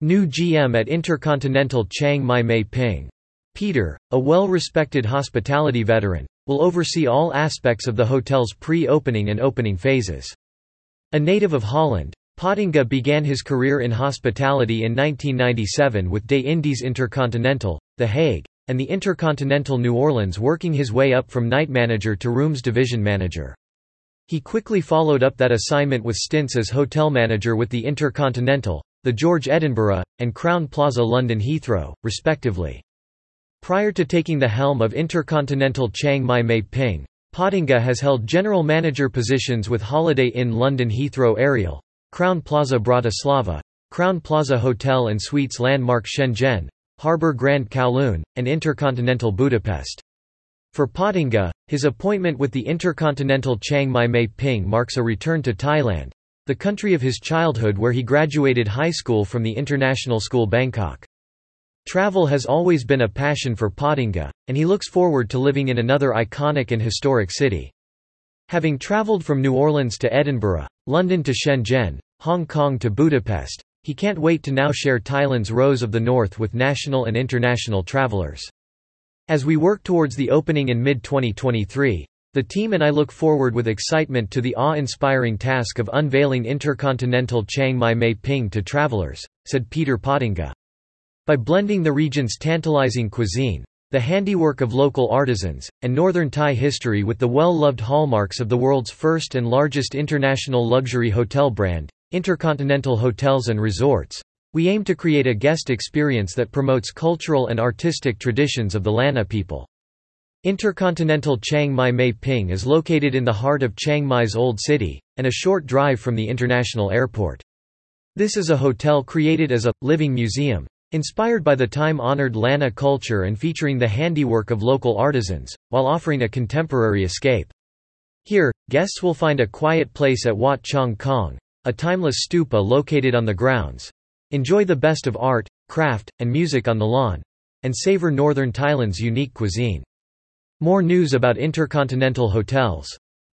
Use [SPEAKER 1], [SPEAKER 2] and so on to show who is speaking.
[SPEAKER 1] New GM at Intercontinental Chiang Mai Mae Ping. Peter, a well-respected hospitality veteran, will oversee all aspects of the hotel's pre-opening and opening phases. A native of Holland, Pottinga began his career in hospitality in 1997 with Des Indies Intercontinental, The Hague, and the Intercontinental New Orleans working his way up from night manager to rooms division manager. He quickly followed up that assignment with stints as hotel manager with the Intercontinental, the George Edinburgh, and Crowne Plaza London Heathrow, respectively. Prior to taking the helm of Intercontinental Chiang Mai Mae Ping, Pottinga has held general manager positions with Holiday Inn London Heathrow Ariel, Crowne Plaza Bratislava, Crowne Plaza Hotel and Suites Landmark Shenzhen, Harbour Grand Kowloon, and Intercontinental Budapest. For Pottinga, his appointment with the Intercontinental Chiang Mai Mae Ping marks a return to Thailand, the country of his childhood where he graduated high school from the International School Bangkok. Travel has always been a passion for Pottinga, and he looks forward to living in another iconic and historic city. Having traveled from New Orleans to Edinburgh, London to Shenzhen, Hong Kong to Budapest, he can't wait to now share Thailand's Rose of the North with national and international travelers. As we work towards the opening in mid-2023, the team and I look forward with excitement to the awe-inspiring task of unveiling Intercontinental Chiang Mai Mae Ping to travelers, said Peter Pottinga. By blending the region's tantalizing cuisine, the handiwork of local artisans, and northern Thai history with the well-loved hallmarks of the world's first and largest international luxury hotel brand, Intercontinental Hotels and Resorts, we aim to create a guest experience that promotes cultural and artistic traditions of the Lanna people. Intercontinental Chiang Mai Mae Ping is located in the heart of Chiang Mai's Old City, and a short drive from the international airport. This is a hotel created as a living museum, Inspired by the time-honored Lanna culture and featuring the handiwork of local artisans, while offering a contemporary escape. Here, guests will find a quiet place at Wat Chong Kong, a timeless stupa located on the grounds. Enjoy the best of art, craft, and music on the lawn. And savor northern Thailand's unique cuisine. More news about intercontinental hotels